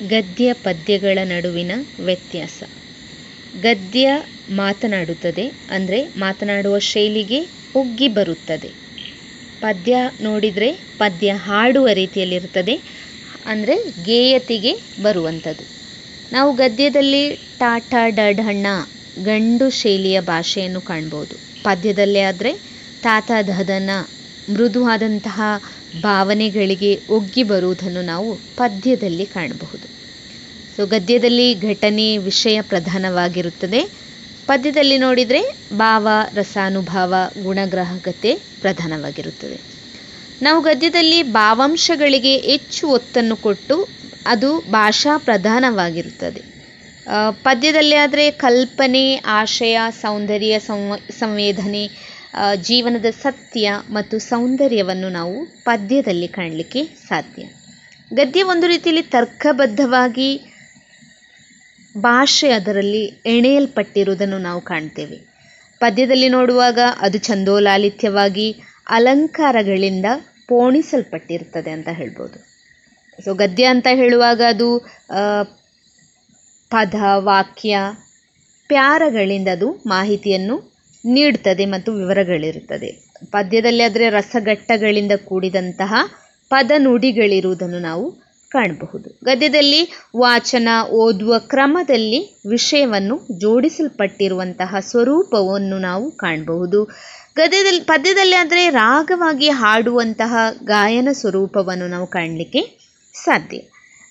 ಗದ್ಯ ಪದ್ಯಗಳ ನಡುವಿನ ವ್ಯತ್ಯಾಸ. ಗದ್ಯ ಮಾತನಾಡುತ್ತದೆ ಅಂದರೆ ಮಾತನಾಡುವ ಶೈಲಿಗೆ ಒಗ್ಗಿ ಬರುತ್ತದೆ. ಪದ್ಯ ನೋಡಿದರೆ ಪದ್ಯ ಹಾಡುವ ರೀತಿಯಲ್ಲಿರುತ್ತದೆ ಅಂದರೆ ಗೇಯತಿಗೆ ಬರುವಂಥದ್ದು. ನಾವು ಗದ್ಯದಲ್ಲಿ ಟಾಟ ಡಢಣ್ಣ ಗಂಡು ಶೈಲಿಯ ಭಾಷೆಯನ್ನು ಕಾಣ್ಬೋದು. ಪದ್ಯದಲ್ಲಿ ಆದರೆ ತಾತ ಧದನ ಮೃದುವಾದಂತಹ ಭಾವನೆಗಳಿಗೆ ಒಗ್ಗಿ ಬರುವುದನ್ನು ನಾವು ಪದ್ಯದಲ್ಲಿ ಕಾಣಬಹುದು. ಸೊ ಗದ್ಯದಲ್ಲಿ ಘಟನೆ ವಿಷಯ ಪ್ರಧಾನವಾಗಿರುತ್ತದೆ. ಪದ್ಯದಲ್ಲಿ ನೋಡಿದರೆ ಭಾವ, ರಸಾನುಭಾವ, ಗುಣಗ್ರಾಹಕತೆ ಪ್ರಧಾನವಾಗಿರುತ್ತದೆ. ನಾವು ಗದ್ಯದಲ್ಲಿ ಭಾವಾಂಶಗಳಿಗೆ ಹೆಚ್ಚು ಒತ್ತನ್ನು ಕೊಟ್ಟು ಅದು ಭಾಷಾ ಪ್ರಧಾನವಾಗಿರುತ್ತದೆ. ಪದ್ಯದಲ್ಲಿ ಆದರೆ ಕಲ್ಪನೆ, ಆಶಯ, ಸೌಂದರ್ಯ ಸಂವ, ಸಂವೇದನೆ ಜೀವನದ ಸತ್ಯ ಮತ್ತು ಸೌಂದರ್ಯವನ್ನು ನಾವು ಪದ್ಯದಲ್ಲಿ ಕಾಣಲಿಕ್ಕೆ ಸಾಧ್ಯ. ಗದ್ಯ ಒಂದು ರೀತಿಯಲ್ಲಿ ತರ್ಕಬದ್ಧವಾಗಿ ಭಾಷೆ ಅದರಲ್ಲಿ ಎಣೆಯಲ್ಪಟ್ಟಿರುವುದನ್ನು ನಾವು ಕಾಣ್ತೇವೆ. ಪದ್ಯದಲ್ಲಿ ನೋಡುವಾಗ ಅದು ಛಂದೋಲಾಲಿತ್ಯವಾಗಿ ಅಲಂಕಾರಗಳಿಂದ ಪೋಣಿಸಲ್ಪಟ್ಟಿರ್ತದೆ ಅಂತ ಹೇಳ್ಬೋದು. ಸೊ ಗದ್ಯ ಅಂತ ಹೇಳುವಾಗ ಅದು ಪದ, ವಾಕ್ಯ, ಪ್ಯಾರಗಳಿಂದ ಅದು ಮಾಹಿತಿಯನ್ನು ನೀಡ್ತದೆ ಮತ್ತು ವಿವರಗಳಿರುತ್ತದೆ. ಪದ್ಯದಲ್ಲಿ ಆದರೆ ರಸಘಟ್ಟಗಳಿಂದ ಕೂಡಿದಂತಹ ಪದ ನುಡಿಗಳಿರುವುದನ್ನು ನಾವು ಕಾಣಬಹುದು. ಗದ್ಯದಲ್ಲಿ ವಾಚನ ಓದುವ ಕ್ರಮದಲ್ಲಿ ವಿಷಯವನ್ನು ಜೋಡಿಸಲ್ಪಟ್ಟಿರುವಂತಹ ಸ್ವರೂಪವನ್ನು ನಾವು ಕಾಣಬಹುದು. ಗದ್ಯದಲ್ಲಿ ಪದ್ಯದಲ್ಲಿ ಆದರೆ ರಾಗವಾಗಿ ಹಾಡುವಂತಹ ಗಾಯನ ಸ್ವರೂಪವನ್ನು ನಾವು ಕಾಣಲಿಕ್ಕೆ ಸಾಧ್ಯ.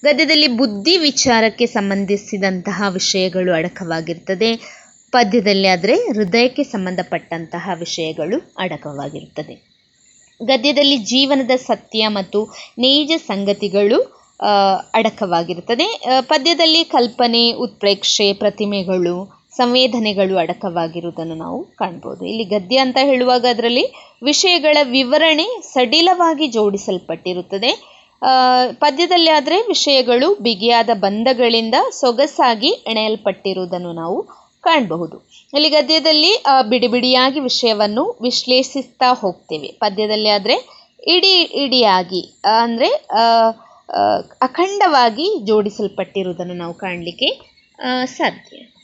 ಗದ್ಯದಲ್ಲಿ ಬುದ್ಧಿ ವಿಚಾರಕ್ಕೆ ಸಂಬಂಧಿಸಿದಂತಹ ವಿಷಯಗಳು ಅಡಕವಾಗಿರ್ತದೆ. ಪದ್ಯದಲ್ಲಿ ಆದರೆ ಹೃದಯಕ್ಕೆ ಸಂಬಂಧಪಟ್ಟಂತಹ ವಿಷಯಗಳು ಅಡಕವಾಗಿರುತ್ತದೆ ಗದ್ಯದಲ್ಲಿ ಜೀವನದ ಸತ್ಯ ಮತ್ತು ನೈಜ ಸಂಗತಿಗಳು ಅಡಕವಾಗಿರುತ್ತದೆ. ಪದ್ಯದಲ್ಲಿ ಕಲ್ಪನೆ, ಉತ್ಪ್ರೇಕ್ಷೆ, ಪ್ರತಿಮೆಗಳು, ಸಂವೇದನೆಗಳು ಅಡಕವಾಗಿರುವುದನ್ನು ನಾವು ಕಾಣ್ಬೋದು. ಇಲ್ಲಿ ಗದ್ಯ ಅಂತ ಹೇಳುವಾಗ ಅದರಲ್ಲಿ ವಿಷಯಗಳ ವಿವರಣೆ ಸಡಿಲವಾಗಿ ಜೋಡಿಸಲ್ಪಟ್ಟಿರುತ್ತದೆ. ಪದ್ಯದಲ್ಲಿ ಆದರೆ ವಿಷಯಗಳು ಬಿಗಿಯಾದ ಬಂಧಗಳಿಂದ ಸೊಗಸಾಗಿ ಎಣೆಯಲ್ಪಟ್ಟಿರುವುದನ್ನು ನಾವು ಕಾಣಬಹುದು. ಇಲ್ಲಿ ಗದ್ಯದಲ್ಲಿ ಬಿಡಿ ಬಿಡಿಯಾಗಿ ವಿಷಯವನ್ನು ವಿಶ್ಲೇಷಿಸ್ತಾ ಹೋಗ್ತೇವೆ. ಪದ್ಯದಲ್ಲಿ ಆದರೆ ಇಡೀ, ಇಡಿಯಾಗಿ ಅಂದರೆ ಅಖಂಡವಾಗಿ ಜೋಡಿಸಲ್ಪಟ್ಟಿರುವುದನ್ನು ನಾವು ಕಾಣಲಿಕ್ಕೆ ಸಾಧ್ಯ.